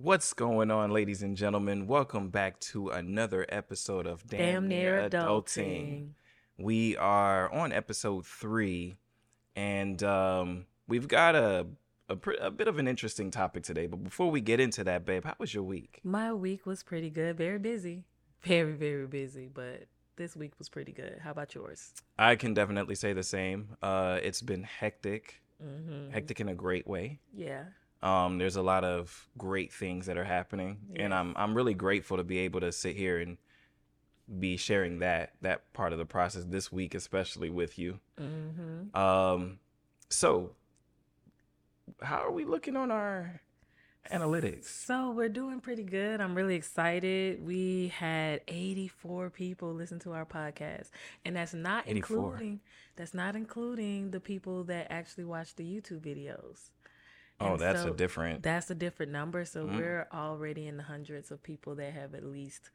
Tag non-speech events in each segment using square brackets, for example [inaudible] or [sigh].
What's going on, ladies and gentlemen? Welcome back to another episode of Damn, Damn Near Adulting. adulting. We are on episode three, and um, we've got a a, a bit of an interesting topic today. But before we get into that, babe, how was your week? My week was pretty good. Very busy. Very, very busy. But this week was pretty good. How about yours? I can definitely say the same. Uh, it's been hectic, Mm-hmm. hectic in a great way. Yeah. Um, there's a lot of great things that are happening, and I'm I'm really grateful to be able to sit here and be sharing that that part of the process this week, especially with you. Mm-hmm. Um, so how are we looking on our analytics? So we're doing pretty good. I'm really excited. We had 84 people listen to our podcast, and that's not 84. including that's not including the people that actually watch the YouTube videos. Oh, And that's so a different. That's a different number. So Mm. we're already in the hundreds of people that have at least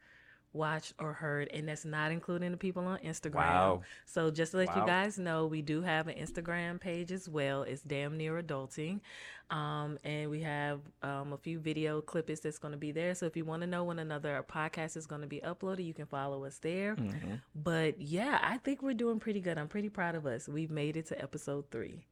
watched or heard, and that's not including the people on Instagram. Wow. So just to let Wow. you guys know, we do have an Instagram page as well. It's damn near adulting, um, and we have um, a few video clips that's going to be there. So if you want to know when another podcast is going to be uploaded, you can follow us there. Mhm. But yeah, I think we're doing pretty good. I'm pretty proud of us. We've made it to episode three.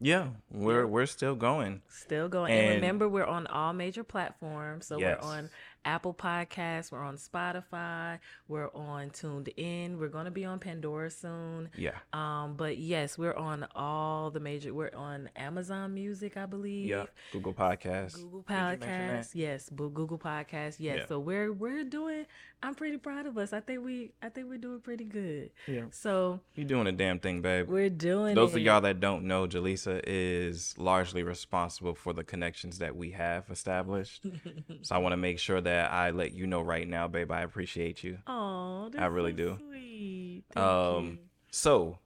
Yeah, we're we're still going. Still going. And, And- remember, we're on all major platforms. So Yes. we're on Apple Podcasts, we're on Spotify, we're on TuneIn, we're going to be on Pandora soon. Yeah. Um, but yes, we're on all the major. We're on Amazon Music, I believe. Yeah. Google Podcasts. Google Did you mention that? Podcasts, yes. Google Podcasts, yes. Yeah. So we're we're doing. I'm pretty proud of us. I think we I think we're doing pretty good. Yeah. So you're doing a damn thing, babe. we're doing. Those it. of y'all that don't know, Jaleesa is largely responsible for the connections that we have established. [laughs] so I want to make sure that I let you know right now, babe. I appreciate you. Oh, I really do. Sweet. Thank Um, you. So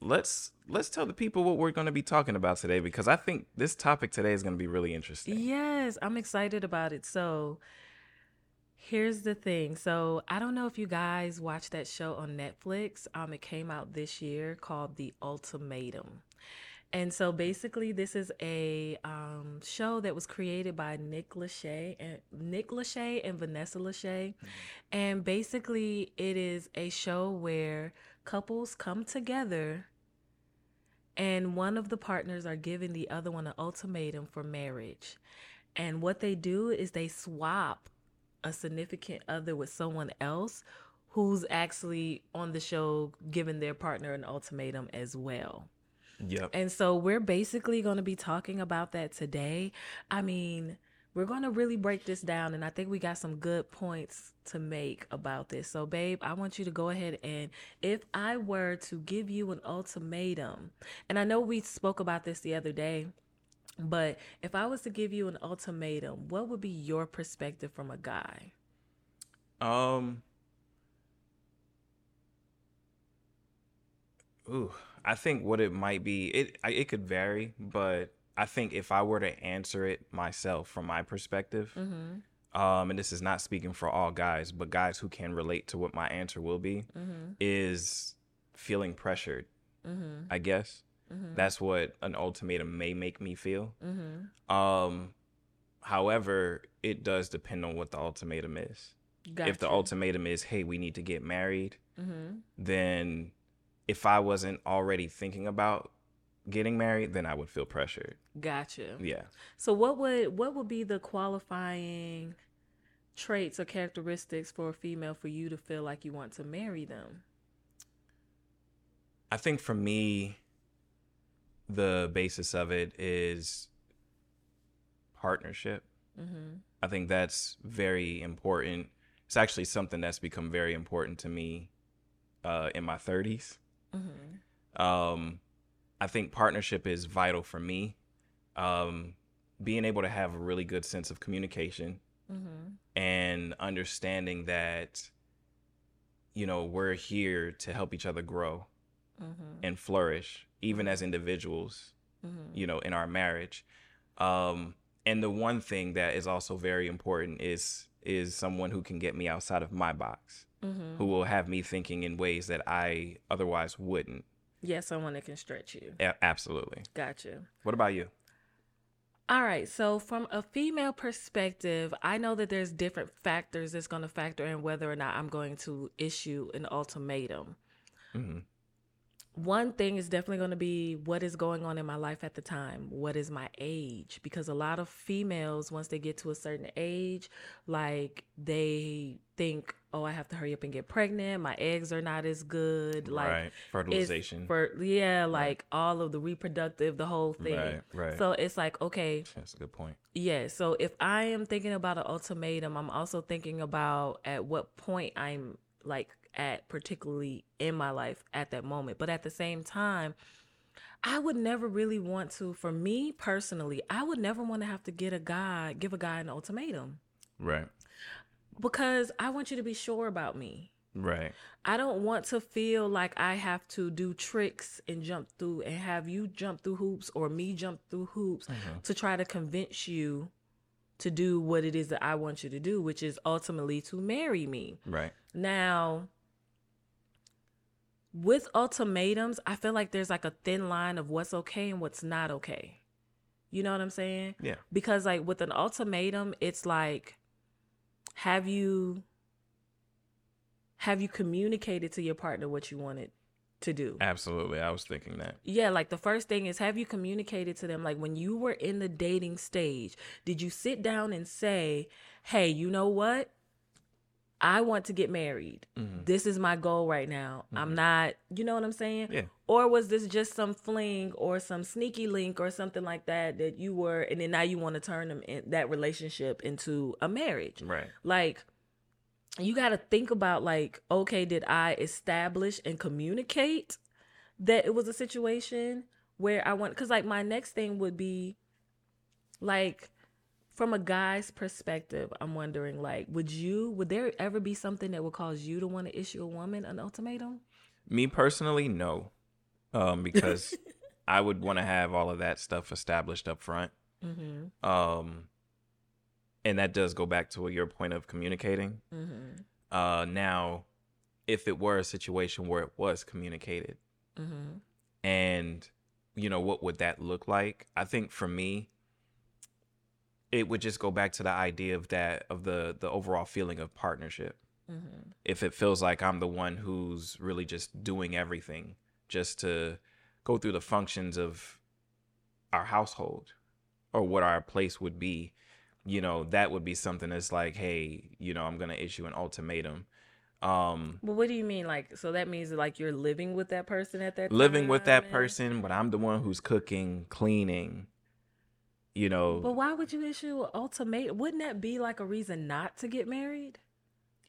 let's let's tell the people what we're going to be talking about today because I think this topic today is going to be really interesting. Yes, I'm excited about it. So here's the thing. So I don't know if you guys watched that show on Netflix. Um, it came out this year called The Ultimatum. And so basically, this is a um, show that was created by Nick Lachey and Nick Lachey and Vanessa Lachey. And basically, it is a show where couples come together and one of the partners are giving the other one an ultimatum for marriage. And what they do is they swap a significant other with someone else who's actually on the show giving their partner an ultimatum as well. Yep. And so we're basically going to be talking about that today. I mean, we're going to really break this down, and I think we got some good points to make about this. So, babe, I want you to go ahead and if I were to give you an ultimatum, and I know we spoke about this the other day, but if I was to give you an ultimatum, what would be your perspective from a guy? Um. Ooh, I think what it might be, it it could vary, but I think if I were to answer it myself from my perspective, Mm-hmm. um, and this is not speaking for all guys, but guys who can relate to what my answer will be, Mm-hmm. is feeling pressured. Mm-hmm. I guess Mm-hmm. that's what an ultimatum may make me feel. Mm-hmm. Um, however, it does depend on what the ultimatum is. If the ultimatum is, "Hey, we need to get married," Mm-hmm. then if I wasn't already thinking about getting married, then I would feel pressured. Gotcha. Yeah. So what would what would be the qualifying traits or characteristics for a female for you to feel like you want to marry them? I think for me, the basis of it is partnership. Mm-hmm. I think that's very important. It's actually something that's become very important to me uh, in my 30s. Mm-hmm. Um, I think partnership is vital for me. Um, being able to have a really good sense of communication Mm-hmm. and understanding that, you know, we're here to help each other grow Mm-hmm. and flourish, even as individuals, Mm-hmm. you know, in our marriage. Um, and the one thing that is also very important is is someone who can get me outside of my box, Mm-hmm. who will have me thinking in ways that I otherwise wouldn't. Yeah, someone that can stretch you. A- absolutely. Gotcha. What about you? All right. So, from a female perspective, I know that there's different factors that's going to factor in whether or not I'm going to issue an ultimatum. hmm One thing is definitely going to be what is going on in my life at the time. What is my age? Because a lot of females, once they get to a certain age, like they think, oh, I have to hurry up and get pregnant. My eggs are not as good. Like, right. Fertilization. For yeah, like all of the reproductive, the whole thing. Right, right. So it's like, okay, That's a good point. yeah. So if I am thinking about an ultimatum, I'm also thinking about at what point I'm like at, particularly in my life at that moment. But at the same time, I would never really want to, for me personally, I would never want to have to get a guy, give a guy an ultimatum Right. because I want you to be sure about me. Right. I don't want to feel like I have to do tricks and jump through and have you jump through hoops or me jump through hoops mm-hmm. to try to convince you to do what it is that I want you to do, which is ultimately to marry me. Right. Now, with ultimatums, I feel like there's like a thin line of what's okay and what's not okay. You know what I'm saying? Yeah. Because like with an ultimatum, it's like have you have you communicated to your partner what you wanted to do? Absolutely. I was thinking that. Yeah, like the first thing is have you communicated to them like when you were in the dating stage, did you sit down and say, "Hey, you know what? I want to get married. Mhm. This is my goal right now. I'm not, you know what I'm saying? Yeah. Or was this just some fling or some sneaky link or something like that that you were and then now you want to turn them in that relationship into a marriage? Right. like you got to think about like okay did i establish and communicate that it was a situation where i want because like my next thing would be like from a guy's perspective i'm wondering like would you would there ever be something that would cause you to want to issue a woman an ultimatum Me personally, no. Um, [laughs] because I would want to have all of that stuff established up front. mm-hmm Um, and that does go back to your point of communicating. mm-hmm Uh, now, if it were a situation where it was communicated, mm-hmm and you know what would that look like? I think for me, it would just go back to the idea of that of the the overall feeling of partnership. mm-hmm if it feels like I'm the one who's really just doing everything just to go through the functions of our household or what our place would be, you know, that would be something that's like, hey, you know, I'm going to issue an ultimatum. Um, well what do you mean like so that means like you're living with that person at that living with that time? person, but I'm the one who's cooking, cleaning, you know. But why would you issue an ultimatum? Wouldn't that be like a reason not to get married?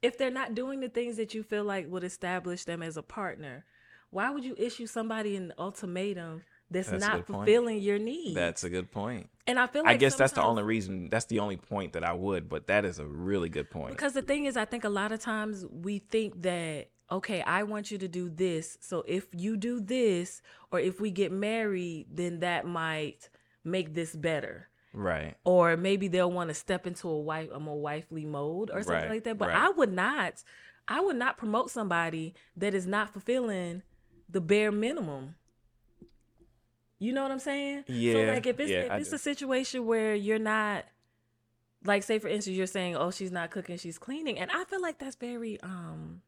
If they're not doing the things that you feel like would establish them as a partner, why would you issue somebody an ultimatum that's, That's not fulfilling your needs? That's a good point. and I feel like I guess that's the only reason. That's the only point that I would. But that is a really good point. Because the thing is, I think a lot of times we think that, okay, I want you to do this. So if you do this, or if we get married, then that might make this better. right. or maybe they'll want to step into a wife a more wifely mode or something Right, like that. But right. I would not I would not promote somebody that is not fulfilling the bare minimum. You know what I'm saying? Yeah so like if it's yeah, if I it's do. a situation where you're not like say for instance you're saying, Oh, she's not cooking, she's cleaning. And I feel like that's very um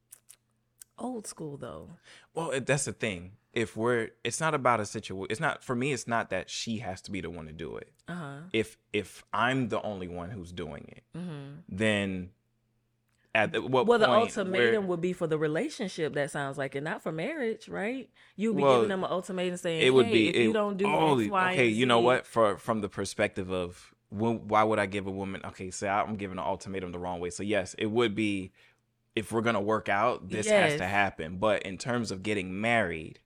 old school though. Well, that's the thing. If we're, it's not about a situation. It's not for me. It's not that she has to be the one to do it. Uh-huh. If if I'm the only one who's doing it, Mm-hmm. then at the, what Well, the ultimatum would be for the relationship. That sounds like it, not for marriage, right? You'd be Well, giving them an ultimatum saying, it would hey, be if it, you don't do oh, X, Y, okay. and You know what? For from the perspective of well, why would I give a woman? Okay, so I'm giving an ultimatum the wrong way. So yes, it would be if we're gonna work out, this has to happen. But in terms of getting married,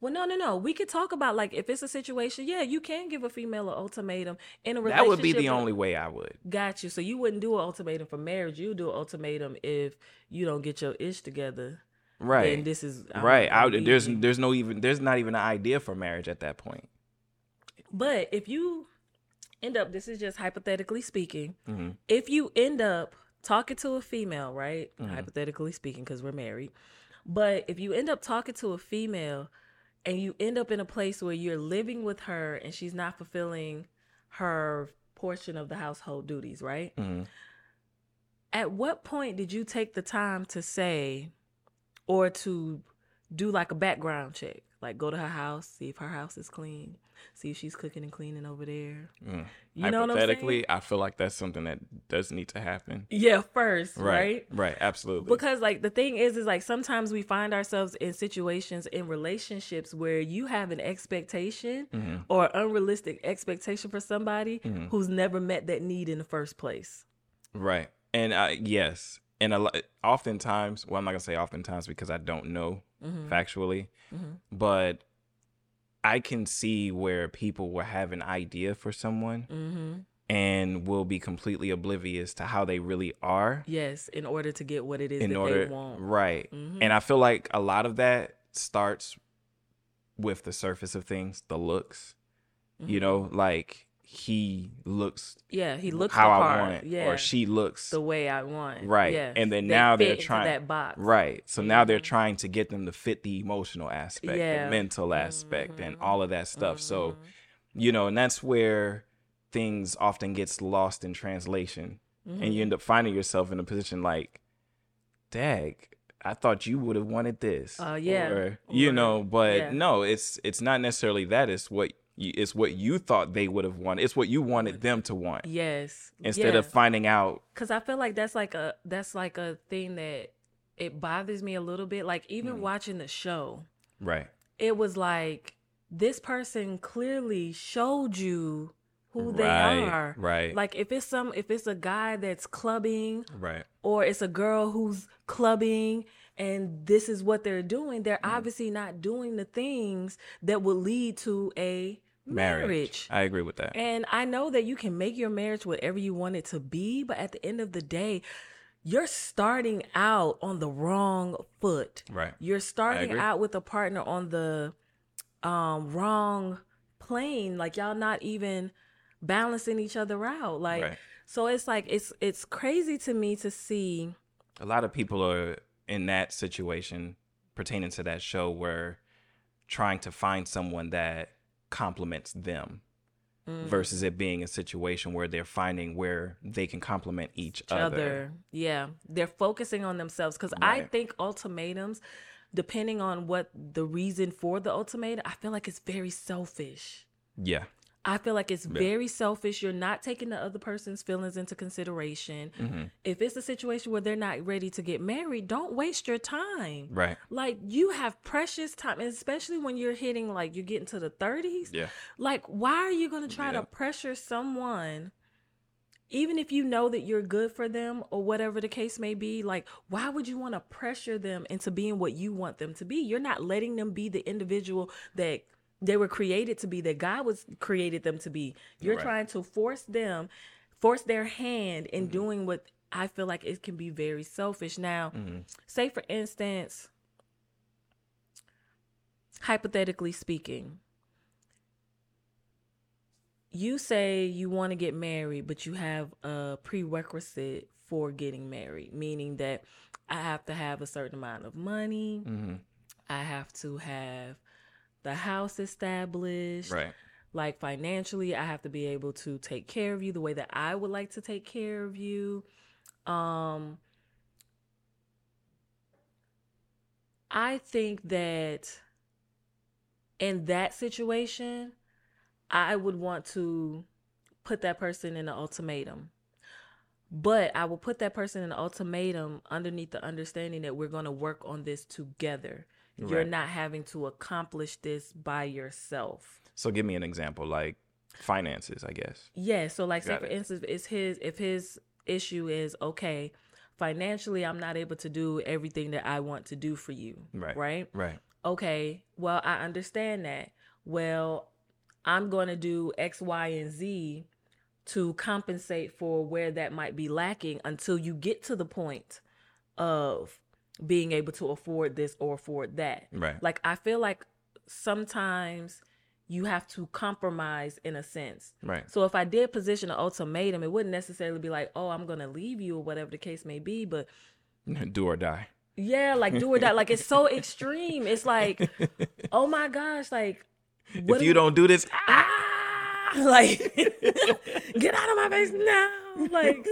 Well, no, no, no. We could talk about like if it's a situation. Yeah, you can give a female an ultimatum in a relationship. that would be the only way I would. Got you. So you wouldn't do an ultimatum for marriage. You do an ultimatum if you don't get your ish together. Right. And this is I'm- right. I, I'm would- there's there's no even there's not even an idea for marriage at that point. But if you end up, this is just hypothetically speaking. hmm if you end up talking to a female, right? Mhm. Hypothetically speaking, because we're married. But if you end up talking to a female and you end up in a place where you're living with her and she's not fulfilling her portion of the household duties, right? hmm At what point did you take the time to say or to do like a background check? Like go to her house, see if her house is clean, see if she's cooking and cleaning over there. Mm. You know what I'm? Hypothetically, I feel like that's something that does need to happen. Yeah, first, Right. right? Right. Absolutely. Because like the thing is is like sometimes we find ourselves in situations in relationships where you have an expectation Mhm. or unrealistic expectation for somebody Mhm. who's never met that need in the first place. Right. And uh, yes, and a lot, oftentimes, well, I'm not gonna say oftentimes because I don't know Mhm. factually, Mhm. but I can see where people will have an idea for someone Mhm. and will be completely oblivious to how they really are Yes, in order to get what it is in that order, they want. right? Mhm. And I feel like a lot of that starts with the surface of things, the looks. You Mhm. know, like he looks Yeah, he looks how the I want it, Yeah, or she looks the way I want. Right. Yeah, And then They now they're trying- that box. Right. So now they're trying to get them to fit the emotional aspect, Yeah. the mental aspect, and Mhm. all of that stuff. So, Mhm. you know, and that's where things often gets lost in translation. And you end up finding yourself in a position like, dag, I thought you would have wanted this. Uh, yeah. Or, you Or- know, but yeah. no, it's it's not necessarily that. It's what it's what you thought they would have wanted. It's what you wanted them to want. Yes. Instead yeah. of finding out Cause I feel like that's like a that's like a thing that it bothers me a little bit. Like even Mm. watching the show, right. it was like this person clearly showed you who they Right, are. right. Like if it's some if it's a guy that's clubbing Right. or it's a girl who's clubbing and this is what they're doing, they're Mm. obviously not doing the things that would lead to a Marriage. marriage. I agree with that. And I know that you can make your marriage whatever you want it to be, but at the end of the day, you're starting out on the wrong foot. Right. You're starting out with a partner on the um wrong plane. Like y'all not even balancing each other out. Like Right. so it's like it's it's crazy to me to see a lot of people are in that situation pertaining to that show where trying to find someone that complements them mm, versus it being a situation where they're finding where they can complement each, each other. other. Yeah. They're focusing on themselves. Cause I think ultimatums, depending on what the reason for the ultimatum, I feel like it's very selfish. Yeah. I feel like it's Yeah. very selfish. You're not taking the other person's feelings into consideration. hmm If it's a situation where they're not ready to get married, don't waste your time. Right. Like you have precious time, especially when you're hitting like you're getting to the 30s. Yeah. Like, why are you going to try Yeah. to pressure someone, even if you know that you're good for them or whatever the case may be? Like, why would you want to pressure them into being what you want them to be? You're not letting them be the individual that they were created to be, that God was created them to be. You're Right. trying to force them, force their hand in Mm-hmm. doing what I feel like it can be very selfish. Now, hmm say for instance, hypothetically speaking, you say you want to get married, but you have a prerequisite for getting married, meaning that I have to have a certain amount of money, hmm I have to have the house established, Right. like financially i have to be able to take care of you the way that i would like to take care of you. Um i think that in that situation i would want to put that person in an ultimatum. But i will put that person in an ultimatum underneath the understanding that we're going to work on this together you're not having to accomplish this by yourself So give me an example, like finances, I guess. Yeah, so like say Got for instance, is his if his issue is okay, financially I'm not able to do everything that I want to do for you. Right. Right? Right. Okay, well I understand that. Well, I'm going to do X, Y, and Z to compensate for where that might be lacking until you get to the point of being able to afford this or afford that. Right. Like I feel like sometimes you have to compromise in a sense. Right. So if I did position an ultimatum, it wouldn't necessarily be like, "Oh, I'm going to leave you" or whatever the case may be, but [laughs] Do or die. yeah, like do or die. Like it's so extreme. It's like, [laughs] oh my gosh, like if you do- don't do this, ah, [laughs] like [laughs] get out of my face now. Like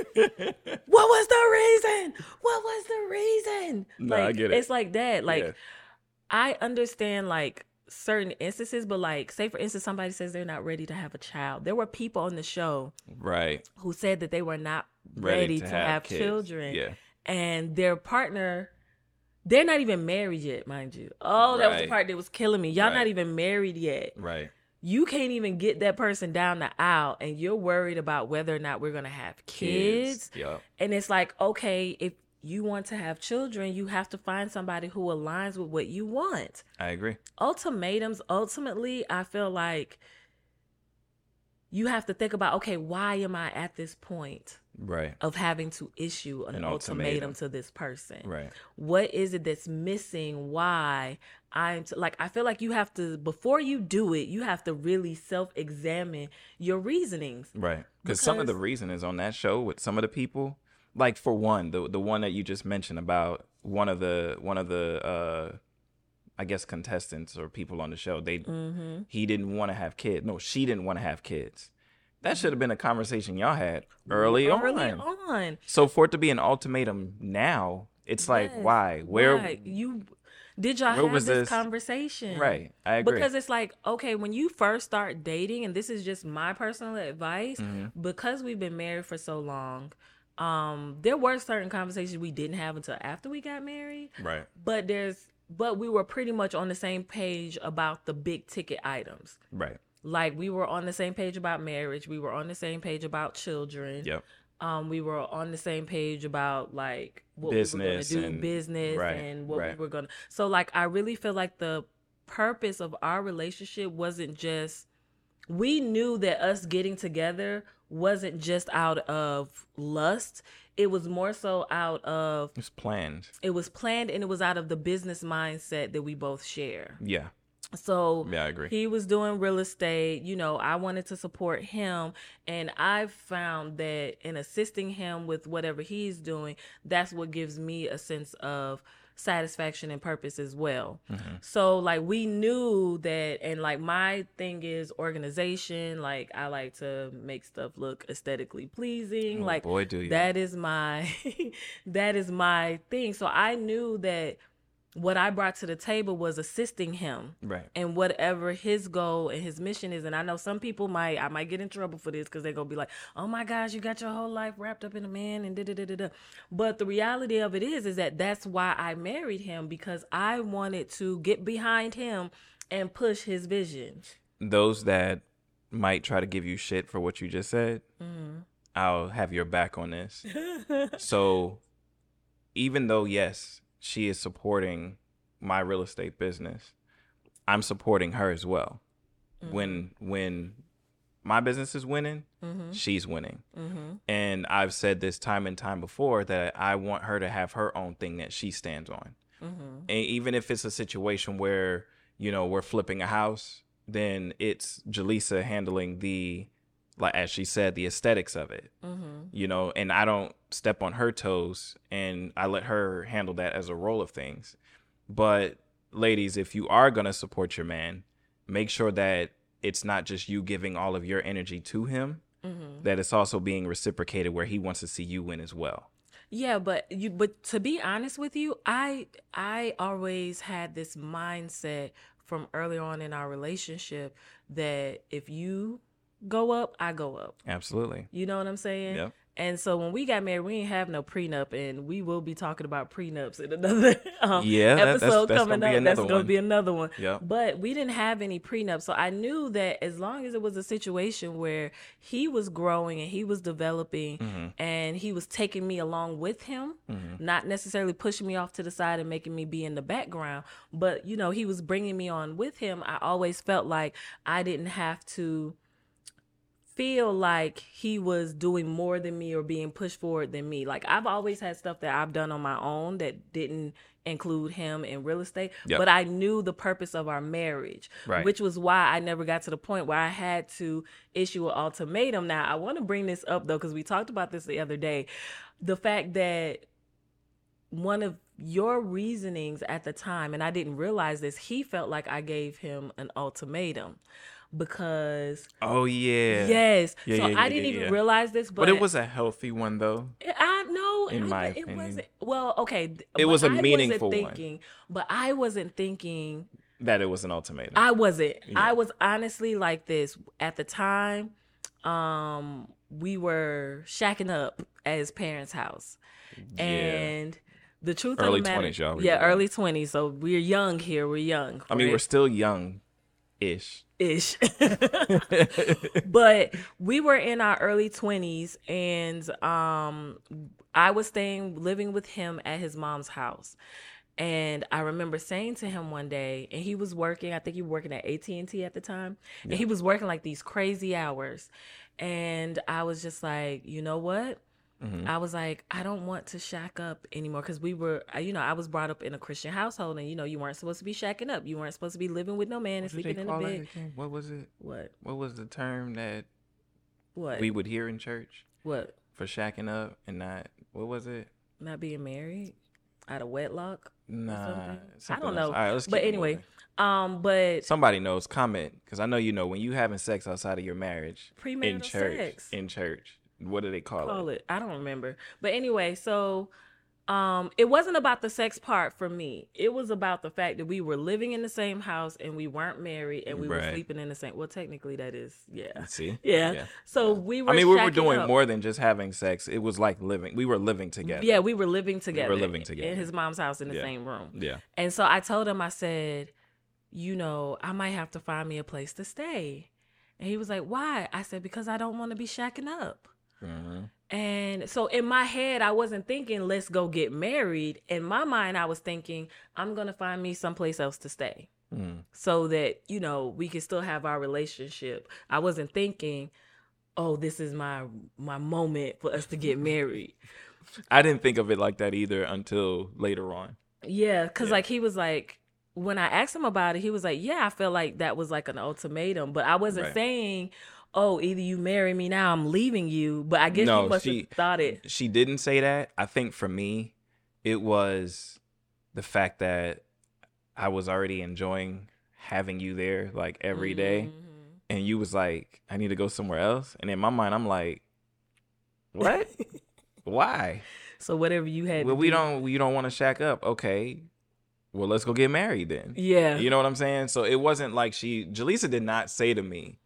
what was the reason? What was the reason? No, like I get it. it's like that. Like Yeah. I understand like certain instances, but like say for instance somebody says they're not ready to have a child. There were people on the show right. who said that they were not Ready ready, to to, have have, children Yeah. and their partner they're not even married yet mind you oh that was the part that was killing me y'all Right. not even married yet Right. You can't even get that person down the aisle and you're worried about whether or not we're gonna have kids, Yep. and it's like okay if you want to have children you have to find somebody who aligns with what you want I agree. ultimatums ultimately i feel like you have to think about okay why am i at this point Right. of having to issue an, An ultimatum. ultimatum. to this person Right. what is it that's missing why i'm t- like i feel like you have to before you do it you have to really self-examine your reasonings Right. Because some of the Because- reason is on that show with some of the people. Like for one, the the one that you just mentioned about one of the one of the uh I guess contestants or people on the show, they mm-hmm. he didn't want to have kids. No, she didn't want to have kids. That should have been a conversation y'all had early, early on. on So for it to be an ultimatum now, it's like why? Where Why? you did y'all have this, this- conversation Right. I agree. because it's like okay when you first start dating and this is just my personal advice Mhm. because we've been married for so long um there were certain conversations we didn't have until after we got married Right. but there's but we were pretty much on the same page about the big ticket items Right. Like we were on the same page about marriage we were on the same page about children Yep. um we were on the same page about like what Business we were gonna do and- business right, and what right. we were gonna so like i really feel like the purpose of our relationship wasn't just we knew that us getting together wasn't just out of lust it was more so out of It's planned. it was planned and it was out of the business mindset that we both share Yeah. So Yeah, I agree. he was doing real estate. You know, I wanted to support him. And I found that in assisting him with whatever he's doing, that's what gives me a sense of satisfaction and purpose as well. Mm-hmm. So, like, we knew that, and like, my thing is organization. Like, I like to make stuff look aesthetically pleasing. Oh, like, boy, do you. that is my [laughs] that is my thing so i knew that what i brought to the table was assisting him Right. and whatever his goal and his mission is and i know some people might i might get in trouble for this because they're gonna be like oh my gosh you got your whole life wrapped up in a man and da da da da da but the reality of it is is that that's why i married him because i wanted to get behind him and push his vision Those that might try to give you shit for what you just said, Mm-hmm. I'll have your back on this. so, even though yes, she is supporting my real estate business, I'm supporting her as well. Mm-hmm. When when my business is winning, mm-hmm. she's winning. Mm-hmm. And I've said this time and time before that I want her to have her own thing that she stands on. Mm-hmm. And even if it's a situation where, you know, we're flipping a house, then it's Jaleesa handling the like as she said, the aesthetics of it. Mm-hmm. You know, and I don't step on her toes and I let her handle that as a role of things. But ladies, if you are gonna support your man, make sure that it's not just you giving all of your energy to him, Mm-hmm. that it's also being reciprocated where he wants to see you win as well. Yeah, but you but to be honest with you, I I always had this mindset from early on in our relationship that if you go up, I go up. Absolutely. You know what I'm saying? Yep. And so when we got married, we didn't have no prenup, and we will be talking about prenups in another [laughs] um, Yeah, that- that's- episode that's coming up. That's going to be another one. Yep. But we didn't have any prenup, so I knew that as long as it was a situation where he was growing and he was developing, Mm-hmm. and he was taking me along with him, not necessarily pushing me off to the side and making me be in the background, but you know he was bringing me on with him. I always felt like I didn't have to feel like he was doing more than me or being pushed forward than me. Like I've always had stuff that I've done on my own that didn't include him in real estate, Yep. but I knew the purpose of our marriage, Right. which was why I never got to the point where I had to issue an ultimatum. Now, I want to bring this up though cuz we talked about this the other day. The fact that one of your reasonings at the time and I didn't realize this, he felt like I gave him an ultimatum. Because Oh yeah. yes, Yeah, so yeah, I didn't yeah, even yeah. realize this, but, But it was a healthy one though. I know in I- my it opinion. wasn't well. Okay, It was a I meaningful one. thinking, But I wasn't thinking. That it was an ultimatum. I wasn't. Yeah. I was honestly like this at the time. Um, we were shacking up at his parents' house, yeah. and the truth Early of the matter, 20s, y'all, we Yeah, early twenties. So we're young here. We're young. I mean, we're still young ish. ish. [laughs] [laughs] but we were in our early 20s and um I was staying living with him at his mom's house. And I remember saying to him one day, and he was working. I think he was working at AT and T at the time, and he was working like these crazy hours. And I was just like, you know what? Mhm. I was like, I don't want to shack up anymore because we were, you know, I was brought up in a Christian household, and you know, you weren't supposed to be shacking up. You weren't supposed to be living with no man and What they sleeping in a bed. What was it? What? What was the term that What? we would hear in church what? for shacking up and not? What was it? Not being married out of wedlock? Nah, something? I don't know. All right, let's But anyway, moving. um, but somebody knows. Comment because I know you know when you having sex outside of your marriage in premarital church. sex. In church, what do they call, call it? it. I don't remember. But anyway, so um it wasn't about the sex part for me. It was about the fact that we were living in the same house and we weren't married and we were sleeping in the same well technically that is yeah. See, [laughs] Yeah. So we were I mean, we were doing up. more than just having sex. It was like living. We were living together. Yeah, we were living together. We were living together. in his mom's house in the Yeah. same room. Yeah. And so I told him, I said, you know, I might have to find me a place to stay. And he was like, why? I said, because I don't want to be shacking up. Mhm. And so in my head, I wasn't thinking, let's go get married. In my mind, I was thinking, I'm going to find me someplace else to stay Mm. so that, you know, we can still have our relationship. I wasn't thinking, oh, this is my my moment for us to get married. [laughs] I didn't think of it like that either until later on. Yeah, because Yeah. like he was like, when I asked him about it, he was like, "Yeah, I felt like that was like an ultimatum," but I wasn't Right. saying, "Oh, either you marry me now, I'm leaving you." But I guess No, he must she- have thought it. She didn't say that. I think for me, it was the fact that I was already enjoying having you there like every day, Mhm. and you was like, "I need to go somewhere else," and in my mind, I'm like, "What? [laughs] Why? So whatever you had. Well, we do- don't. We don't want to shack up. Okay, well, let's go get married then." Yeah. You know what I'm saying? So it wasn't like she Jaleesa did not say to me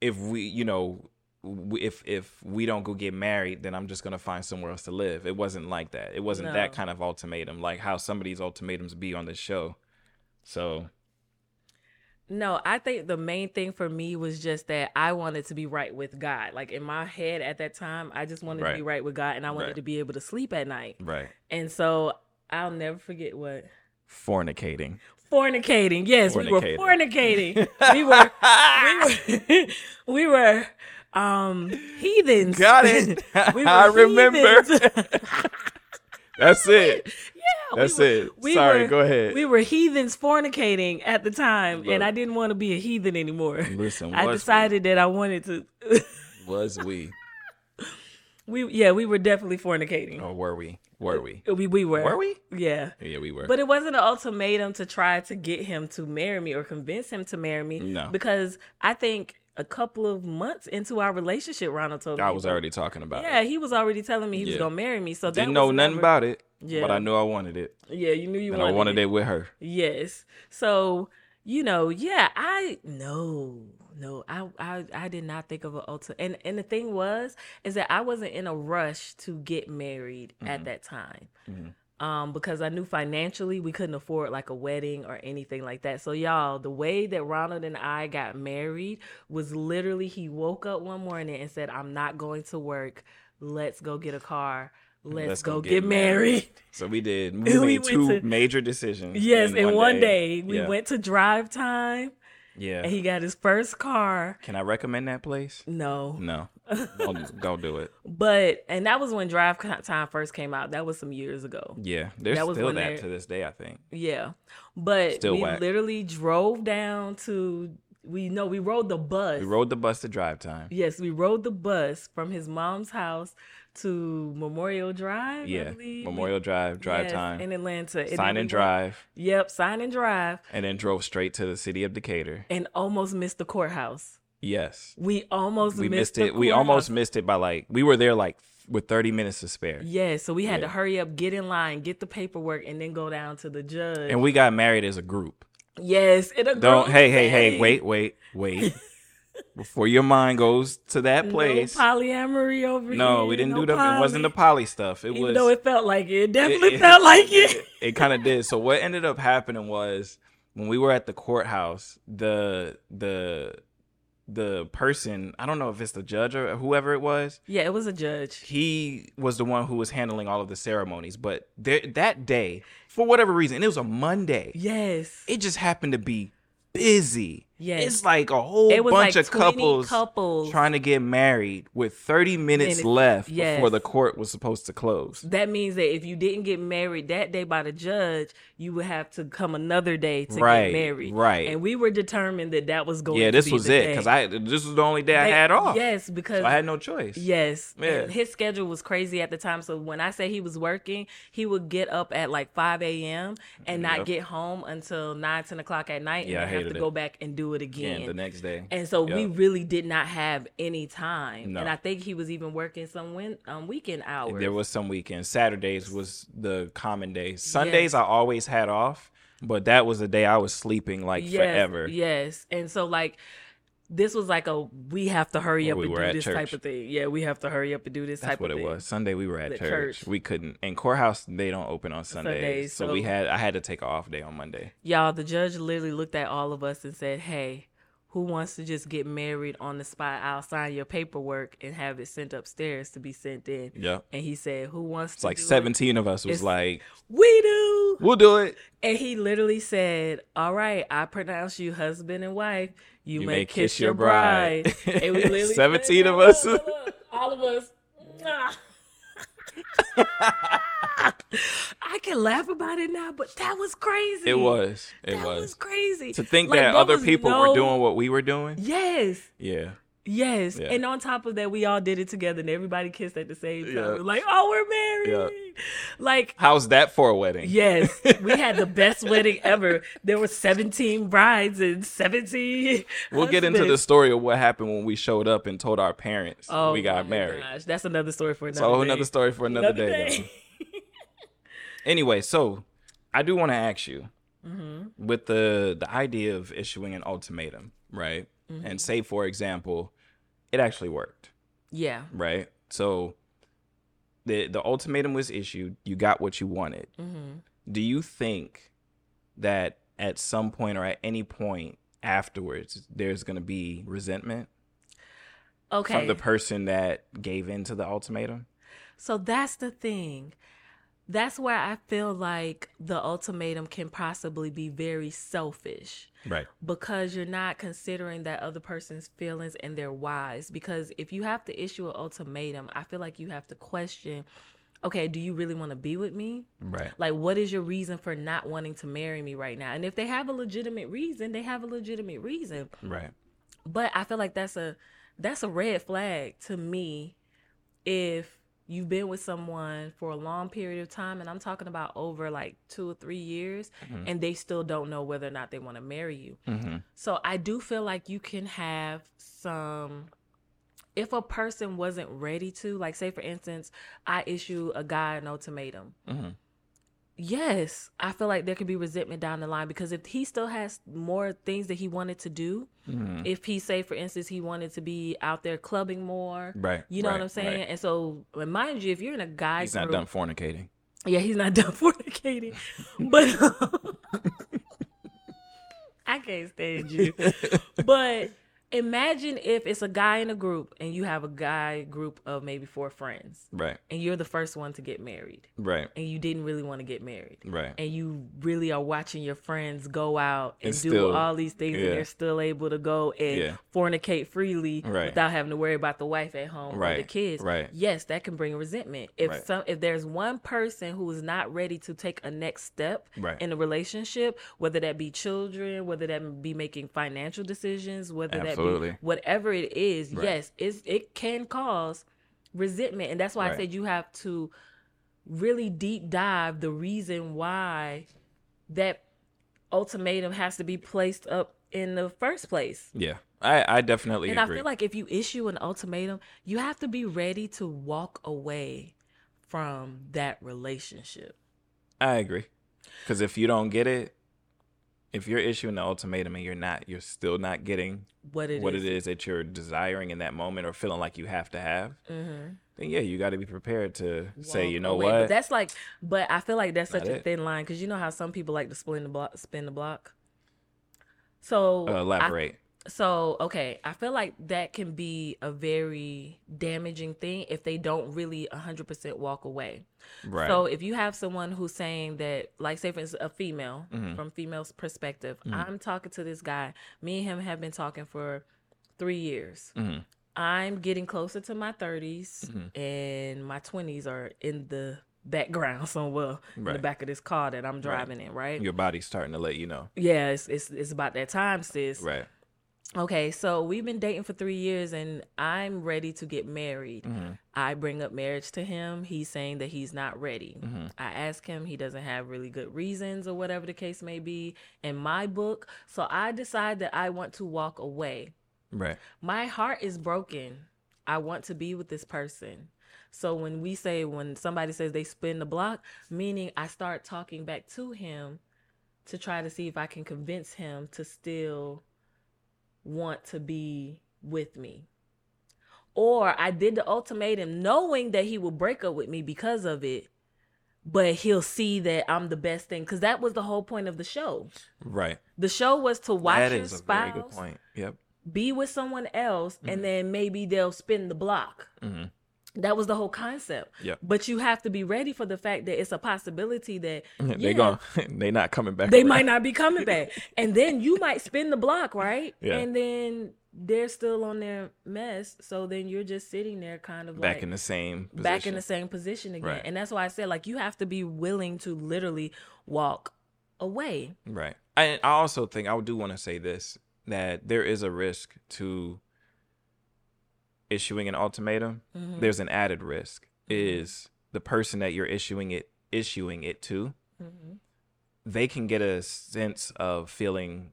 if we, you know, if if we don't go get married, then I'm just going to find somewhere else to live. It wasn't like that. It wasn't that kind of ultimatum like how some of these ultimatums be on this show. So, No, I think the main thing for me was just that I wanted to be right with God. Like in my head at that time, I just wanted to be Right. right with God and I wanted Right. to be able to sleep at night. right. And so I'll never forget what Fornicating. fornicating. Yes, we were Fornicating. fornicating. [laughs] we were we were [laughs] we were um heathens. Got it. [laughs] we I remember. That's it. yeah, That's we were, it. we Sorry, were- go ahead. We were heathens fornicating at the time, Look. and I didn't want to be a heathen anymore. Listen, I was we? decided that I wanted to. Was we? we yeah, we were definitely fornicating. Or were we? Were we? Uh, we we were. Were we? Yeah. Yeah, we were. But it wasn't an ultimatum to try to get him to marry me or convince him to marry me. No. Because I think a couple of months into our relationship, Ronald told me. I was already talking about Yeah, it. he was already telling me he was gonna marry me. So that Didn't know nothing never- about it, Yeah. but I knew I wanted it, Yeah, you knew you wanted it. and wanted, I wanted it. it with her. Yes. So, you know, yeah, I no, no, I I I did not think of an ultimate. And and the thing was is that I wasn't in a rush to get married at that time. Mhm. Um, because I knew financially we couldn't afford like a wedding or anything like that. So y'all, the way that Ronald and I got married was literally he woke up one morning and said, "I'm not going to work. Let's go get a car. Let's, go, get, married." [laughs] So we did. [laughs] We, We made two to- major decisions. Yes, in one day, we Yeah. went to DriveTime Yeah. and he got his first car. Can I recommend that place? No, No. [laughs] don't, don't do it. but and that was when drive time first came out. That was some years ago. Yeah. There's That still that to this day, I think. Yeah, but Still we whack. literally drove down to. We know we rode the bus. We rode the bus to DriveTime. Yes, we rode the bus from his mom's house to Memorial Drive. Yeah. Memorial Drive, drive Yes, time, in Atlanta. And sign and we went- drive, Yep, sign and drive, and then drove straight to the city of Decatur. and almost missed the courthouse. Yes, We almost we missed, missed it. We almost missed it by like we were there like with 30 minutes to spare. Yeah, so we had to hurry up, get in line, get the paperwork, and then go down to the judge. And we got married as a group. Yes, a Don't hey hey hey wait wait wait before your mind goes to that No place. polyamory over here. No, we didn't no do the. It wasn't the poly. stuff. It Even was. though it felt like it, it definitely it- felt like it. it kind of did. So what ended up happening was when we were at the courthouse, the the the person I don't know if it's the judge or whoever it was. Yeah, it was a judge. He was the one who was handling all of the ceremonies. But there, that day, for whatever reason, it was a Monday. Yes. It just happened to be busy. Yes. It's like a whole bunch like of couples, couples. trying to get married with 30 minutes Minutes, left yes. before the court was supposed to close. That means that if you didn't get married that day by the judge, you would have to come another day to Right, get married. right. And we were determined that that was going Yeah, to this be was it because I this was the only day I had off. Yes, because so I had no choice. Yes. Yeah. His schedule was crazy at the time. So when I say he was working, he would get up at like 5 a.m. and not get home until 9, 10 o'clock at night. Yeah, I and then have to it. go back and do it Again, again. the next day. and so we really did not have any time. No. And I think he was even working some win- um, weekend hours. There was some weekends. Saturdays was the common day. Sundays I always had off, but that was the day I was sleeping like yes, forever. Yes. And so like this was like a we have to hurry up we and do this church. type of thing. Yeah, we have to hurry up and do this That's type what of it thing. was. Sunday we were at church. church. We couldn't. And courthouse they don't open on Sundays, Sundays, so, so- we had I had to take an off day on Monday. Y'all, the judge literally looked at all of us and said, Hey, who wants to just get married on the spot? I'll sign your paperwork and have it sent upstairs to be sent in. Yeah. And he said, Who wants It's to like do it?" 17 of us was It's- like, We do. "We'll do it." And he literally said, All right, I pronounce you husband and wife. You, may, kiss, your bride. and we [laughs] literally 17 of us. "Look, look, look." All of us. [laughs] I can laugh about it now, but that was crazy. It was. It that was. was. crazy. To think Like, that other people no- were doing what we were doing. Yes. Yeah. Yes. Yeah. And on top of that, we all did it together and everybody kissed at the same time. Yeah. Like, oh, we're married. [laughs] Like, How's that for a wedding? yes, we had the [laughs] best wedding ever. There were 17 brides and 17. We'll get into the story of what happened when we showed up and told our parents Oh, we got married. Gosh, that's another story for another So day. another story for another, day. though. [laughs] Anyway, so I do want to ask you Mm-hmm. with the the idea of issuing an ultimatum, right? Mm-hmm. And say for example, it actually worked, yeah. right? So the the ultimatum was issued, you got what you wanted. Mm-hmm. Do you think that at some point or at any point afterwards there's going to be resentment Okay. from the person that gave in to the ultimatum? So that's the thing. That's where I feel like the ultimatum can possibly be very selfish Right. because you're not considering that other person's feelings and their whys. Because if you have to issue an ultimatum, I feel like you have to question okay, do you really want to be with me? Right. Like, what is your reason for not wanting to marry me right now? And if they have a legitimate reason, they have a legitimate reason. Right. But I feel like that's a that's a red flag to me if you've been with someone for a long period of time and I'm talking about over like 2 or 3 years and they still don't know whether or not they want to marry you. Mm-hmm. So I do feel like you can have some if a person wasn't ready to, like say for instance, I issue a guy an ultimatum. Mhm. Yes, I feel like there could be resentment down the line because if he still has more things that he wanted to do, Mhm. if he say for instance he wanted to be out there clubbing more, Right. you know what I'm saying? right. And so, and mind you, if you're in a guy He's not done fornicating. yeah, he's not [laughs] done fornicating, but [laughs] I can't stand you. [laughs] But imagine if it's a guy in a group and you have a guy group of maybe four friends, Right. and you're the first one to get married, Right. and you didn't really want to get married. Right. And you really are watching your friends go out and, And do still- all these things, yeah. and they're still able to go and Yeah. fornicate freely Right. without having to worry about the wife at home or the kids. Right. Yes, that can bring resentment. If Right. some, if there's one person who is not ready to take a next step Right. in a relationship, whether that be children, whether that be making financial decisions, whether Absolutely. that be whatever it is, Right. yes, it's, it can cause resentment. And that's why I said you have to really deep dive the reason why that ultimatum has to be placed up in the first place. Yeah, I I definitely agree. And agree. I feel like if you issue an ultimatum, you have to be ready to walk away from that relationship. I agree. Because if you don't get it, if you're issuing the ultimatum and you're not, you're still not getting What it what is. it is that you're desiring in that moment or feeling like you have to have, Mm-hmm. then yeah, you got to be prepared to say, you know away. what? But that's like, but I feel like that's such Not a thin line because you know how some people like to spin the block, spin the block. So uh, I- elaborate. So okay, I feel like that can be a very damaging thing if they don't really hundred percent walk away. right. So if you have someone who's saying that, like, say for instance, a female Mhm. from female's perspective, Mhm. I'm talking to this guy. Me and him have been talking for three years. Mhm. I'm getting closer to my 30s, Mhm. and my 20s are in the background [laughs] somewhere in the back of this car that I'm driving in. Right? Your body's starting to let you know. Yeah, it's, it's it's about that time, sis. Right. Okay, so we've been dating for three years, and I'm ready to get married. hmm I bring up marriage to him. He's saying that he's not ready. hmm I ask him, he doesn't have really good reasons or whatever the case may be in my book. So I decide that I want to walk away. Right. My heart is broken. I want to be with this person. So when we say, when somebody says they spin the block, meaning I start talking back to him to try to see if I can convince him to still want to be with me. Or I did the ultimatum knowing that he will break up with me because of it, but he'll see that I'm the best thing. Because that was the whole point of the show. Right. The show was to watch that your is a spouse very good point. Yep. be with someone else, Mhm. and then maybe they'll spin the block. hmm That was the whole concept. Yeah. But you have to be ready for the fact that it's a possibility that [laughs] They yeah, going [laughs] They're not coming back. they around. might not be coming back. and then you might spin the block, right? Yeah. And then they're still on their mess. So then you're just sitting there kind of back like in the same position. back in the same position again. Right. And that's why I said like you have to be willing to literally walk away. Right. I I also think I do want to say this that there is a risk to issuing an ultimatum. Mhm. There's an added risk Mhm. is the person that you're issuing it issuing it to. Mhm. They can get a sense of feeling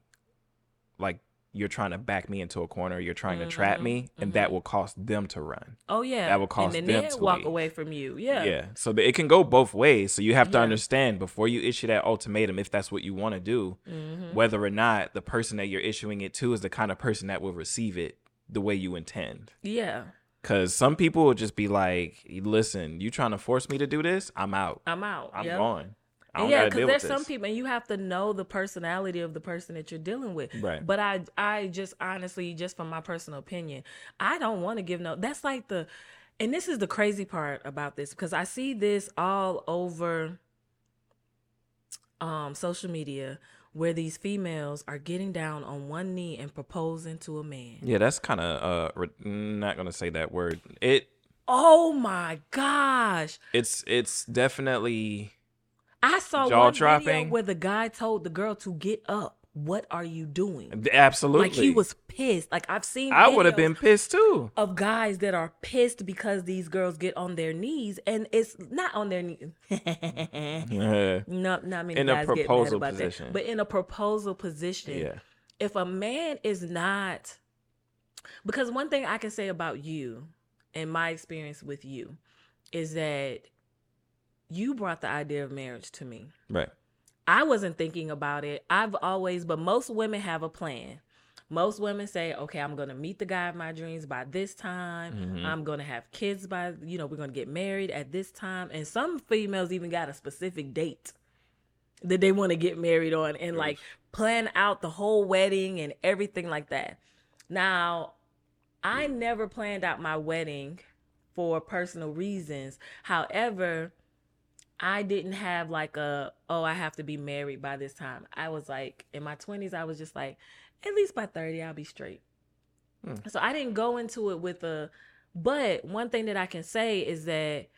like you're trying to back me into a corner, you're trying to trap me, and that mhm. will cause them to run. Oh yeah. That will cause and then them to walk leave. away from you. Yeah. Yeah. So it can go both ways. So you have to Yeah. understand before you issue that ultimatum, if that's what you want to do, whether or not the person that you're issuing it to is the kind of person that will receive it the way you intend. Yeah. Because some people will just be like, listen, you trying to force me to do this? I'm out. I'm out. I'm Yep. gone. I don't yeah, because there's some people, and you have to know the personality of the person that you're dealing with. Right. But I, I just honestly, just from my personal opinion, I don't want to give no. That's like the, and this is the crazy part about this because I see this all over, um, social media where these females are getting down on one knee and proposing to a man. Yeah, that's kind of uh re- not gonna say that word. It Oh my gosh! it's it's definitely I saw Jaw one video dropping. where the guy told the girl to get up. What are you doing? absolutely Like he was pissed. Like I've seen. I would have been pissed too. of guys that are pissed because these girls get on their knees, and it's not on their knees. [laughs] [laughs] Yeah. no, not many In a guys get mad proposal about position. that. But in a proposal position, Yeah. if a man is not, because one thing I can say about you, and my experience with you, is that you brought the idea of marriage to me. Right. I wasn't thinking about it. I've always, but most women have a plan. Most women say, okay, I'm going to meet the guy of my dreams by this time. Mhm. I'm going to have kids by, you know, we're going to get married at this time. And some females even got a specific date that they want to get married on and like plan out the whole wedding and everything like that. Now, I never planned out my wedding for personal reasons. However, I didn't have like a oh I have to be married by this time. I was like in my 20s I was just like at least by 30 I'll be straight. Hmm. So I didn't go into it with a but one thing that I can say is that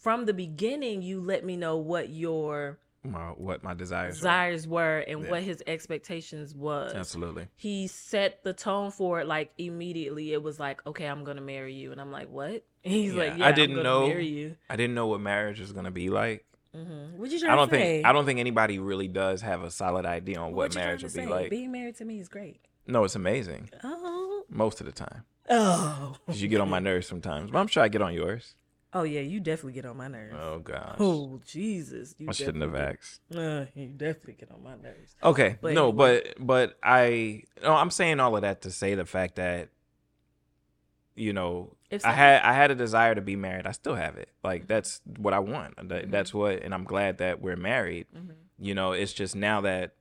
from the beginning you let me know what your my, what my desires, desires were and Yeah. what his expectations was. Absolutely. He set the tone for it like immediately. It was like, okay, I'm gonna marry you, and I'm like, what? And [laughs] he's Yeah, like, I yeah, I didn't know. know- Marry you. I didn't know what marriage was gonna be like. hmm What you trying I don't to say? think I don't think anybody really does have a solid idea on what, trying marriage to would be like. Being married to me is great. No, it's amazing Oh, most of the time. oh, 'Cause you get on my nerves sometimes, but I'm sure I get on yours. Oh yeah. You definitely get on my nerves. Oh gosh, Oh Jesus! You I shouldn't have asked. get- Uh, you definitely get on my nerves. Okay, But no, anyway. but but I no, I'm saying all of that to say the fact that you know I had I had a desire to be married. I still have it. Mm-hmm. Like that's what I want. That, That's what, and I'm glad that we're married. Mhm. You know, it's just now that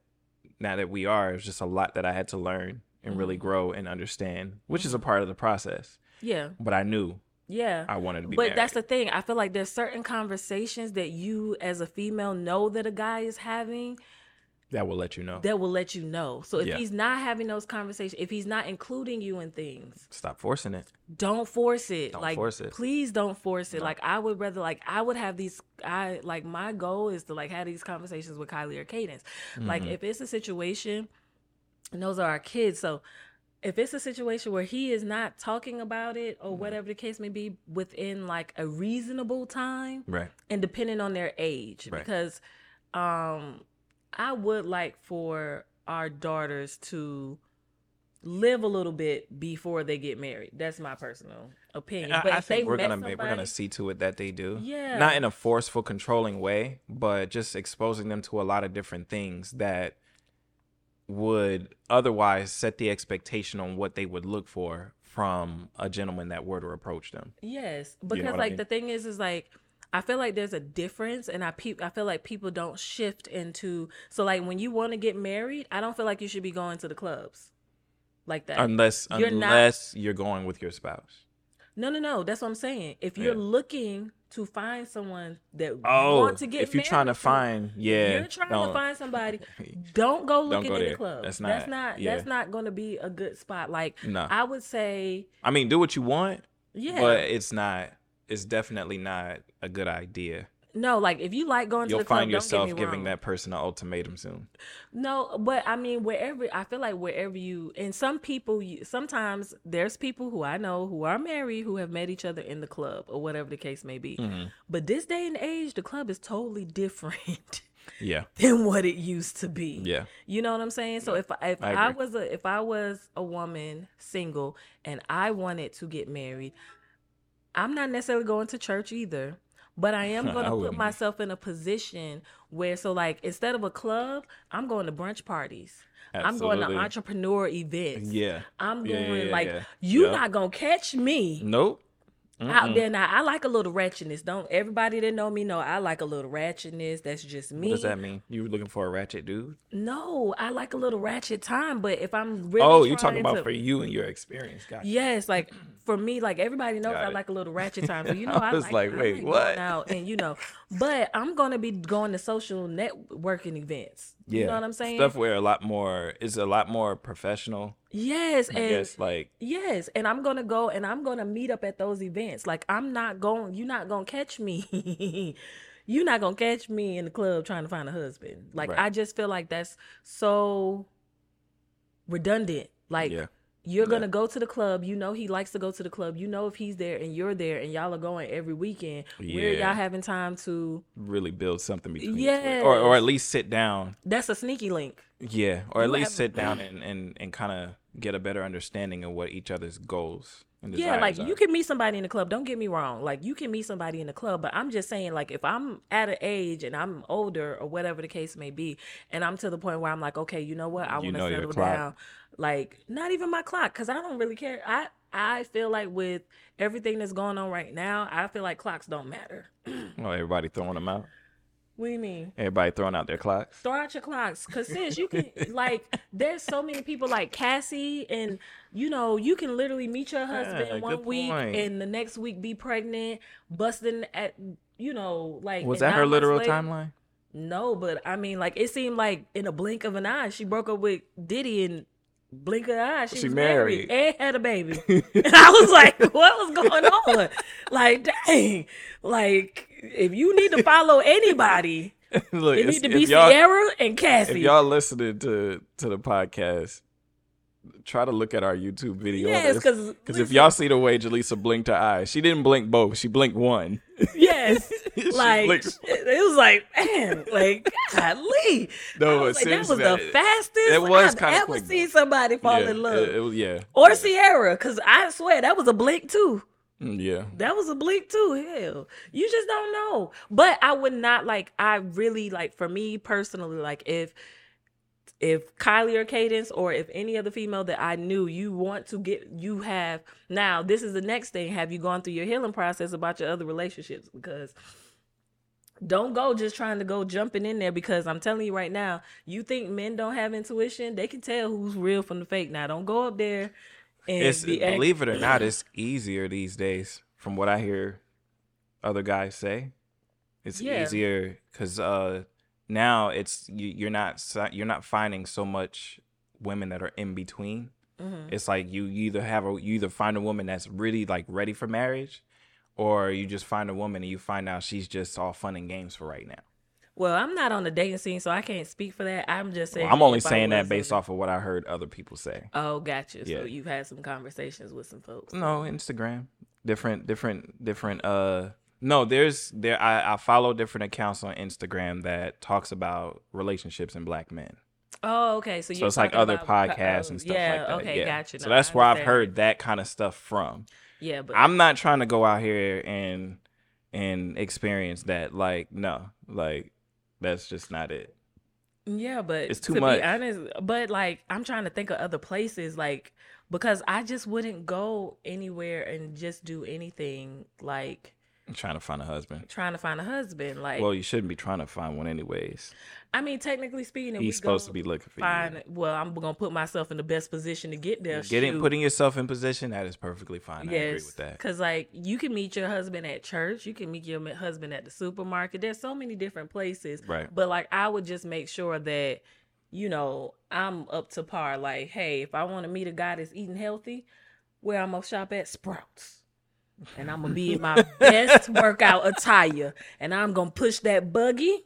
now that we are, it's just a lot that I had to learn and really Mhm. grow and understand, which is a Mhm. part of the process. Yeah, But I knew yeah. I wanted to be But married. that's the thing. I feel like there's certain conversations that you, as a female, know that a guy is having that will let you know. that will let you know. So if Yeah. he's not having those conversations, if he's not including you in things, Stop forcing it. don't force it. Don't like force it. please don't force it. No. Like I would rather like I would have these I like my goal is to like have these conversations with Kylie or Cadence. Like Mhm. if it's a situation and those are our kids, so if it's a situation where he is not talking about it or whatever the case may be within like a reasonable time right. and depending on their age Right. because um I would like for our daughters to live a little bit before they get married. That's my personal opinion. I, But I think we're gonna make, we're gonna see to it that they do. Yeah. Not in a forceful, controlling way, but just exposing them to a lot of different things that would otherwise set the expectation on what they would look for from a gentleman that were to approach them. Yes, because what I like mean? the thing is, is like I feel like there's a difference, and I pe- I feel like people don't shift into so like when you want to get married, I don't feel like you should be going to the clubs like that. Unless You're not- unless you're going with your spouse. No, no, no. That's what I'm saying. If you're Yeah. looking to find someone that Oh, want to get if you're trying to find, yeah, you're trying don't- to find somebody. [laughs] Don't go Don't looking go in the club. That's not. That's not- not. yeah. That's not going to be a good spot. Like No. I would say, I mean, do what you want, yeah. but it's not. It's definitely not a good idea. No, like if you like going to You'll the club, find yourself giving that person an ultimatum soon. No, but I mean, wherever I feel like wherever you and some people, you, sometimes there's people who I know who are married who have met each other in the club or whatever the case may be. Mhm. But this day and age, the club is totally different [laughs] Yeah, than what it used to be. yeah, You know what I'm saying? So if if I I, was a if I was a woman single and I wanted to get married, I'm not necessarily going to church either. But I am [laughs] going to put myself in a position where so like instead of a club, I'm going to brunch parties. I'm going to entrepreneur events. yeah. I'm going yeah, like yeah. you Yep. not gonna catch me Nope. Out there now. I like a little ratchetness. Don't everybody that know me know I like a little ratchetness. That's just me. What does that mean? You were looking for a ratchet dude? No, I like a little ratchet time, but if I'm really oh, you're talking about to- for you and your experience. Gotcha. Yes, like for me, like everybody knows I like a little ratchet time. So you [laughs] know, I I, was like, like, I wait, like what? out and you know, but I'm gonna be going to social networking events. Yeah. You know what I'm saying? Stuff where a lot more is a lot more professional. yes, I and guess like yes, and I'm gonna go and I'm gonna meet up at those events. Like I'm not going. You're not gonna catch me. [laughs] you're not gonna catch me in the club trying to find a husband. Like Right. I just feel like that's so redundant. Like yeah, You're Yeah. gonna go to the club. You know he likes to go to the club. You know if he's there and you're there and y'all are going every weekend. Where Yeah. y'all having time to? really build something between. Yes. or or at least sit down. That's a sneaky link. Yeah, or at You least have- sit down and and and kind of get a better understanding of what each other's goals Yeah, like are. you can meet somebody in the club. Don't get me wrong. Like you can meet somebody in the club, but I'm just saying, like if I'm at an age and I'm older or whatever the case may be, and I'm to the point where I'm like, okay, you know what, I want to settle down. Like not even my clock, because I don't really care. I I feel like with everything that's going on right now, I feel like clocks don't matter. [clears throat] Oh, everybody throwing them out. What do you mean? Everybody throwing out their clocks. throw out your clocks because sis you can [laughs] like there's so many people like cassie and you know you can literally meet your ah, husband Yeah, one week point. and the next week be pregnant busting at you know like Was that her literal later- timeline? no but i mean like it seemed like in a blink of an eye she broke up with diddy and blink of an eye she, She was married. married. and had a baby [laughs] [laughs] i was like what was going on like dang like if you need to follow anybody [laughs] Look, It need to be Ciara and Cassie. if y'all listening to to the podcast, try to look at our YouTube video. yes, because if y'all see the way Jaleesa blinked her eyes, she didn't blink both. She blinked one. yes, [laughs] like blinked- it, was like man, like golly. No, was like, that was the fastest it was I've ever quick, seen somebody fall yeah, in love. It, it was yeah. or Ciara, because I swear that was a blink too. Mm, yeah. That was a blink too. Hell, you just don't know. But I would not like. I really like for me personally. Like if if Kylie or Cadence or if any other female that I knew, you want to get, you have now. This is the next thing. Have you gone through your healing process about your other relationships? Because don't go just trying to go jumping in there because I'm telling you right now, you think men don't have intuition? They can tell who's real from the fake. Now, don't go up there It's act- believe it or not, it's easier these days. From what I hear other guys say, it's Yeah. easier because uh, now it's you, you're not you're not finding so much women that are in between. Mhm. It's like you, you either have a you either find a woman that's really like ready for marriage, or you just find a woman and you find out she's just all fun and games for right now. Well, I'm not on the dating scene, so I can't speak for that. I'm just saying. Well, I'm only saying that based on off of what I heard other people say. Oh, gotcha. Yeah. So you've had some conversations with some folks. No, Instagram. Different, different, different. Uh, no, there's there. I, I follow different accounts on Instagram that talks about relationships and black men. Oh, okay. So, So you're it's like other about- podcasts oh, and stuff yeah, like that. Okay, yeah. gotcha. So No, that's I where I've heard that kind of stuff from. Yeah, but I'm not trying to go out here and and experience that. Like, no, like that's just not it. yeah, but It's too to much. Be honest, but like I'm trying to think of other places, like because I just wouldn't go anywhere and just do anything like trying to find a husband. trying to find a husband. Like, Well, you shouldn't be trying to find one anyways. I mean, technically speaking, He's we supposed to be looking for find. you. Well, I'm gonna put myself in the best position to get there. Getting shoot. putting yourself in position that is perfectly fine. I agree with that. Because, like, you can meet your husband at church, you can meet your husband at the supermarket. There's so many different places. Right. But, like, I would just make sure that, you know, I'm up to par. Like, hey, if I want to meet a guy that's eating healthy, where I'm going to shop at Sprouts. And I'm to be in my best workout attire. And I'm to push that buggy.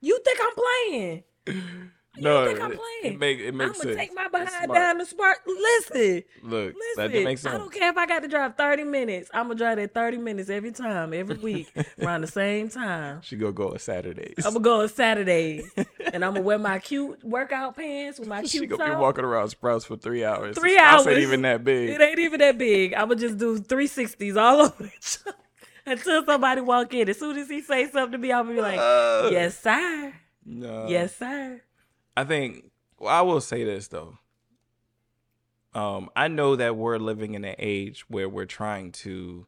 You think I'm playing? You [laughs] No, think I'm it- playing? It, make, it I'm makes gonna sense. take my behind down the Spark. Listen, Look, Listen, that makes I don't care if I got to drive 30 minutes. I'm going to drive that 30 minutes every time, every week, [laughs] around the same time. She gonna go on Saturdays. I'm going to go on Saturdays. [laughs] and I'm going to wear my cute workout pants with my cute. she gonna be walking around Sprouts for three hours. Three Sprouts hours. ain't even that big. It ain't even that big. I'm going to just do 360s all over until somebody walk in. As soon as he say something to me, I'm going to be like, Uh, yes, sir. no. yes, sir. I think. Well, I will say this though. Um, I know that we're living in an age where we're trying to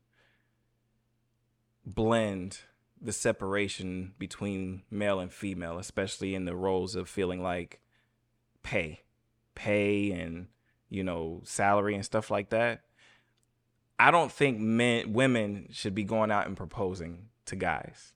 blend the separation between male and female, especially in the roles of feeling like pay, pay, and you know salary and stuff like that. I don't think men, women should be going out and proposing to guys.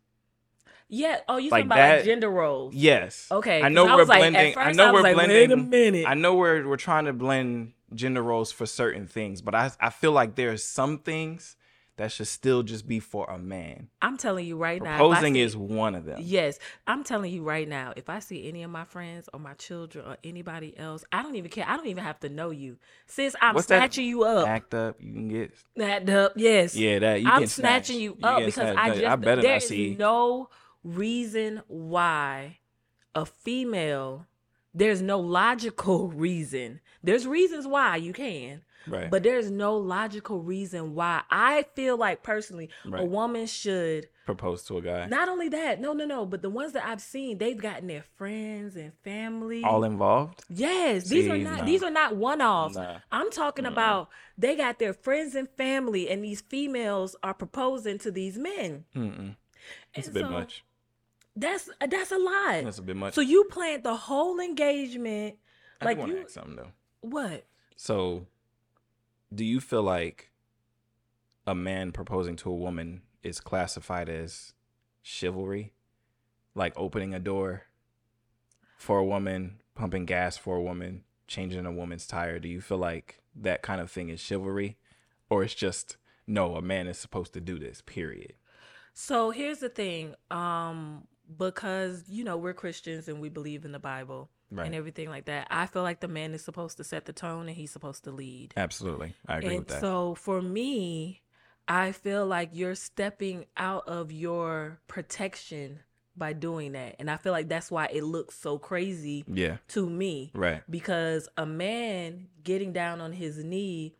Yeah. Oh, you Like talking about like gender roles? Yes. Okay. I know 'cause we're like- blending. I know was we're like, blending. Wait a minute. I know we're we're trying to blend gender roles for certain things, but I I feel like there's some things that should still just be for a man. I'm telling you right now. if I Proposing is one of them. Yes, I'm telling you right now. If I see any of my friends or my children or anybody else, I don't even care. I don't even have to know you. Sis, I'm What's that? snatching you up. Act up, you can get. Snapped up. Yes. Yeah, that you I'm snatch. snatching you You up get because snatched. I just I better there not see. no reason why a female there's no logical [laughs] reason. There's reasons why you can, Right. but there's no logical reason why I feel like personally a woman should propose to a guy. not only that, no, no, no, but the ones that I've seen, they've gotten their friends and family. All involved. yes, these are not nah. these are not one offs. Nah. I'm talking about they got their friends and family, and these females are proposing to these men. It's a bit so much. That's that's a lot. That's a bit much. So you planned the whole engagement, I like want to you ask something though. what? So, do you feel like a man proposing to a woman is classified as chivalry? Like opening a door for a woman, pumping gas for a woman, changing a woman's tire? Do you feel like that kind of thing is chivalry? Or it's just, no, a man is supposed to do this, period? So here's the thing. Um because you know we're Christians and we believe in the Bible Right. and everything like that. I feel like the man is supposed to set the tone and he's supposed to lead. Absolutely. I agree and with that. so for me, I feel like you're stepping out of your protection by doing that. And I feel like that's why it looks so crazy yeah. to me Right. because a man getting down on his knee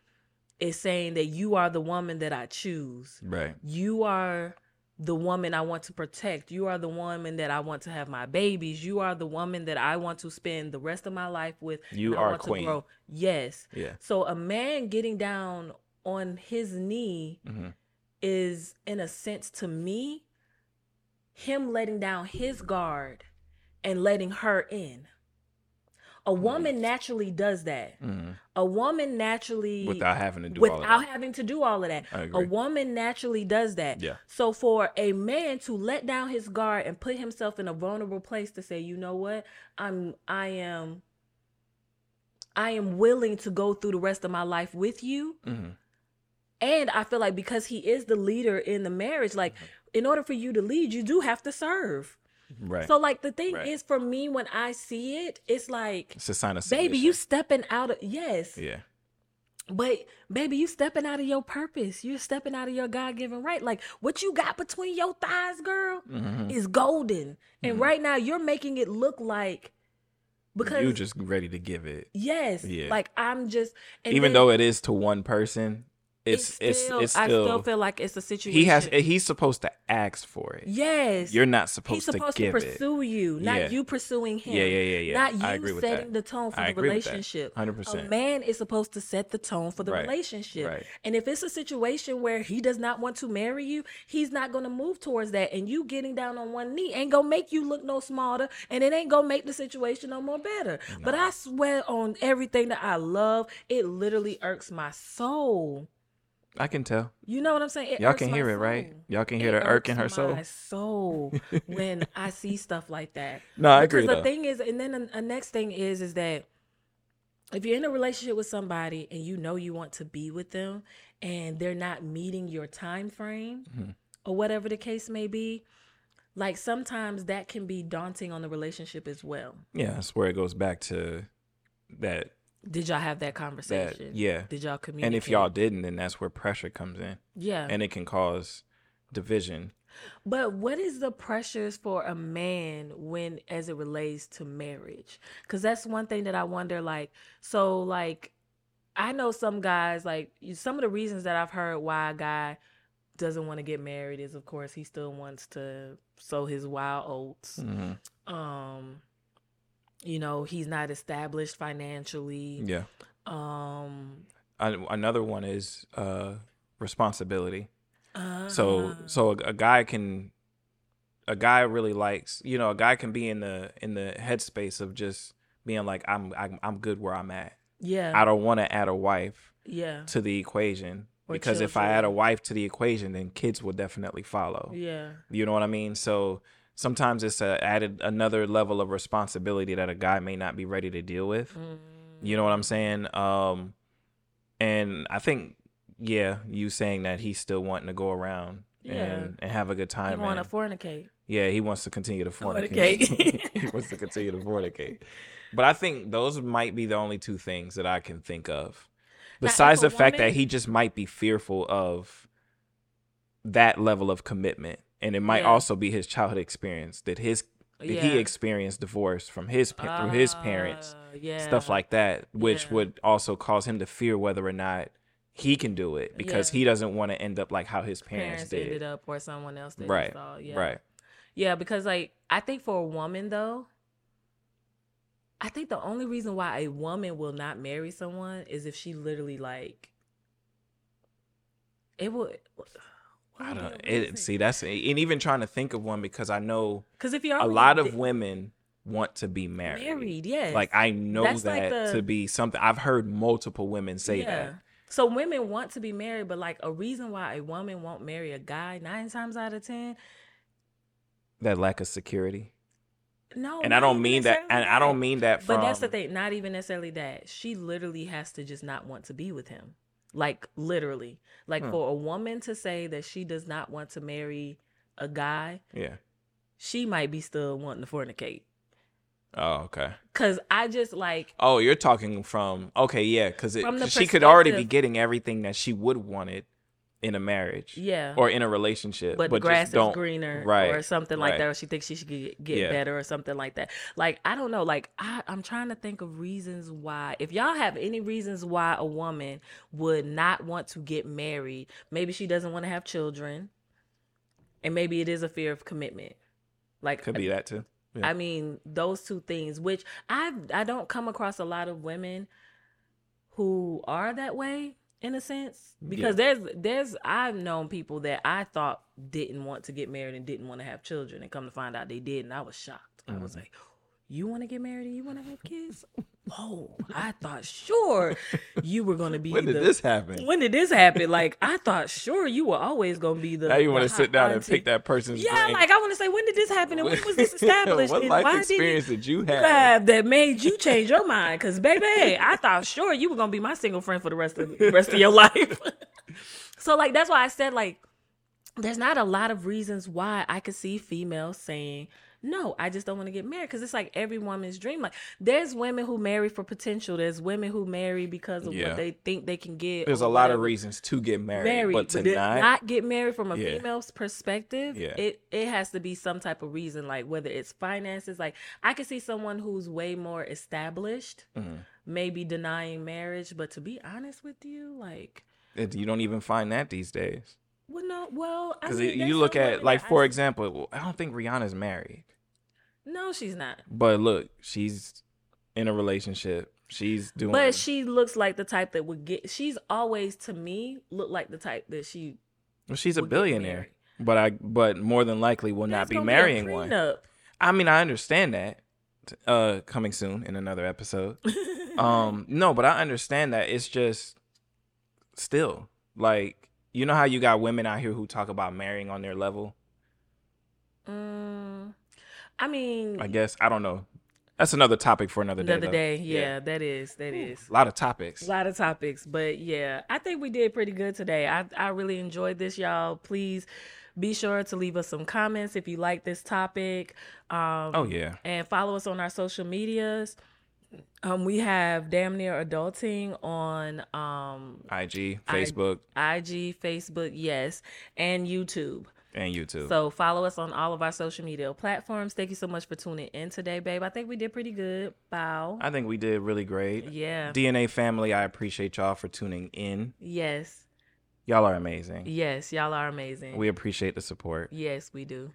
is saying that you are the woman that I choose. Right. You are the woman I want to protect. You are the woman that I want to have my babies. You are the woman that I want to spend the rest of my life with. You are want to queen. grow. Yes. Yeah. So a man getting down on his knee hmm is, in a sense, to me, him letting down his guard and letting her in. A woman naturally does that. hmm A woman naturally Without having to do all of without that. having to do all of that. A woman naturally does that. Yeah. So for a man to let down his guard and put himself in a vulnerable place to say, you know what, I'm I am I am willing to go through the rest of my life with you. hmm And I feel like because he is the leader in the marriage, like Mm-hmm. in order for you to lead, you do have to serve. Right. So like the thing Right. is for me when I see it, it's like it's a sign of baby, you stepping out of yes. Yeah. But baby, you stepping out of your purpose. You're stepping out of your God given right. Like what you got between your thighs, girl, hmm is golden. And right now you're making it look like because you're just ready to give it. yes, Yeah. like I'm just Even then though it is to one person, it's it's still, it's I still, still feel like it's a situation. he has he's supposed to ask for it. yes. You're not He's supposed, supposed to to, give it. pursue you, not Yeah. you pursuing him. Yeah, yeah, yeah, yeah. Not I you agree with setting that. the tone for I the agree relationship. 100%. A man is supposed to set the tone for the Right, relationship. right. And if it's a situation where he does not want to marry you, he's not going to move towards that. And you getting down on one knee ain't going to make you look no smarter, and it ain't going to make the situation no more better. But I swear on everything that I love, it literally irks my soul. I can tell. You know what I'm saying? It Y'all can hear it, right? Y'all can hear It the irk in her irks soul. My soul [laughs] when I see stuff like that. No, I agree. Because Though. the thing is, and then a, a next thing is, is that if you're in a relationship with somebody and you know you want to be with them, and they're not meeting your time frame Mm-hmm. or whatever the case may be, like sometimes that can be daunting on the relationship as well. yeah, that's where it goes back to that. Did y'all have that conversation? yeah. Did y'all communicate? And if y'all didn't, then that's where pressure comes in, yeah. and it can cause division. But what is the pressures for a man when as it relates to marriage? Cuz that's one thing that I wonder like so like I know some guys like some of the reasons that I've heard why a guy doesn't want to get married is of course he still wants to sow his wild oats. hmm Um you know, he's not established financially. Yeah. Um An- Another one is uh, responsibility. uh, So so a, a guy can a guy really likes you know a guy can be in the in the headspace of just being like I'm I'm, I'm good where I'm at. yeah. I don't want to add a wife yeah. to the equation Or because if I add a wife to the equation, then kids will definitely follow. Yeah. You know what I mean? So sometimes it's a added another level of responsibility that a guy may not be ready to deal with. Mm. You know what I'm saying? Um, and I think yeah, you saying that he's still wanting to go around Yeah. and, and have a good time. want to fornicate. yeah, he wants to continue to fornicate. Fornicate. [laughs] [laughs] he wants to continue to fornicate. But I think those might be the only two things that I can think of. Besides the fact that he just might be fearful of that level of commitment. And it might Yeah. also be his childhood experience that his that he Yeah. experienced divorce from his pa- through his parents, Ah, yeah. stuff like that, which would also cause him to fear whether or not he can do it because he doesn't want to end up like how his parents, parents, did. ended up or someone else did. right. Yeah. Right. Yeah, because like I think for a woman though, I think the only reason why a woman will not marry someone is if she literally like it would. I don't it see that's and even trying to think of one because I know because if you're a lot of women want to be married. married, yes, Like I know That's like that the- to be something I've heard multiple women say that. So women want to be married, but like a reason why a woman won't marry a guy nine times out of ten, That lack of security. no. And I don't mean that and I don't mean that from But that's the thing. Not even necessarily that. She literally has to just not want to be with him. Like literally. Like Hmm. for a woman to say that she does not want to marry a guy, Yeah. she might be still wanting to fornicate. Oh, okay. Cause I just like Oh, you're talking from okay, yeah, because From the she could already be getting everything that she would wanted in a marriage, yeah. or in a relationship, but, the just grass is don't- greener right, or something like right. that or she thinks she should get, get Yeah. better or something like that like i don't know like I, i'm trying to think of reasons why if y'all have any reasons why a woman would not want to get married maybe she doesn't want to have children and maybe it is a fear of commitment like Could be that too. Yeah. I mean, those two things, which I I don't come across a lot of women who are that way in a sense because there's there's I've known people that I thought didn't want to get married and didn't want to have children and come to find out they did and I was shocked. I Mm-hmm. was like, "You want to get married and you want to have kids?" Whoa! I thought sure you were going to be [laughs] when did the- this happen? When did this happen? Like I thought sure you were always going to be the now you want to sit down and pick that person's Yeah, brain. like I want to say, when did this happen and when was this [laughs] established? what and life why did experience did you have? that made you change your mind? Because baby, I thought sure you were gonna be my single friend for the rest of the rest of your life. [laughs] so like that's why I said like there's not a lot of reasons why I could see females saying no, I just don't want to get married because it's like every woman's dream. Like there's women who marry for potential. There's women who marry because of Yeah. what they think they can get. There's a lot of reasons to get married, married, but to to not, not get married from a Yeah. female's perspective, Yeah. it it has to be some type of reason, like whether it's finances. Like I could see someone who's way more established, Mhm. maybe denying marriage. But to be honest with you, like, It- you don't even find that these days. well, no, well, Because you look at, like, that I for example, I don't think Rihanna's married, no, she's not. but look, she's in a relationship. She's doing, But she looks like the type that would get. She's always to me look like the type that she well, she's a billionaire. But I, but more than likely will not be marrying a one. I mean, I understand that. Uh, coming soon in another episode. [laughs] um, no, but I understand that. It's just still like you know how you got women out here who talk about marrying on their level. Mm, I mean, I guess I don't know. That's another topic for another day. another though. day. Yeah, that is. That is. a lot of topics. A lot of topics, but yeah, I think we did pretty good today. I I really enjoyed this, y'all. Please be sure to leave us some comments if you like this topic. Um, Oh yeah, and follow us on our social medias. Um, we have damn near adulting on um IG, I- Facebook, IG, Facebook, yes, and YouTube. And YouTube. So follow us on all of our social media platforms. Thank you so much for tuning in today, babe. I think we did pretty good. Bow. I think we did really great. Yeah. DNA family, I appreciate y'all for tuning in. Yes. Y'all are amazing. Yes. Y'all are amazing. We appreciate the support. yes, we do.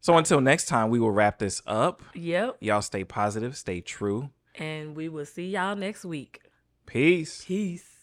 So until next time, we will wrap this up. Yep. Y'all stay positive, stay true. And we will see y'all next week. Peace. Peace.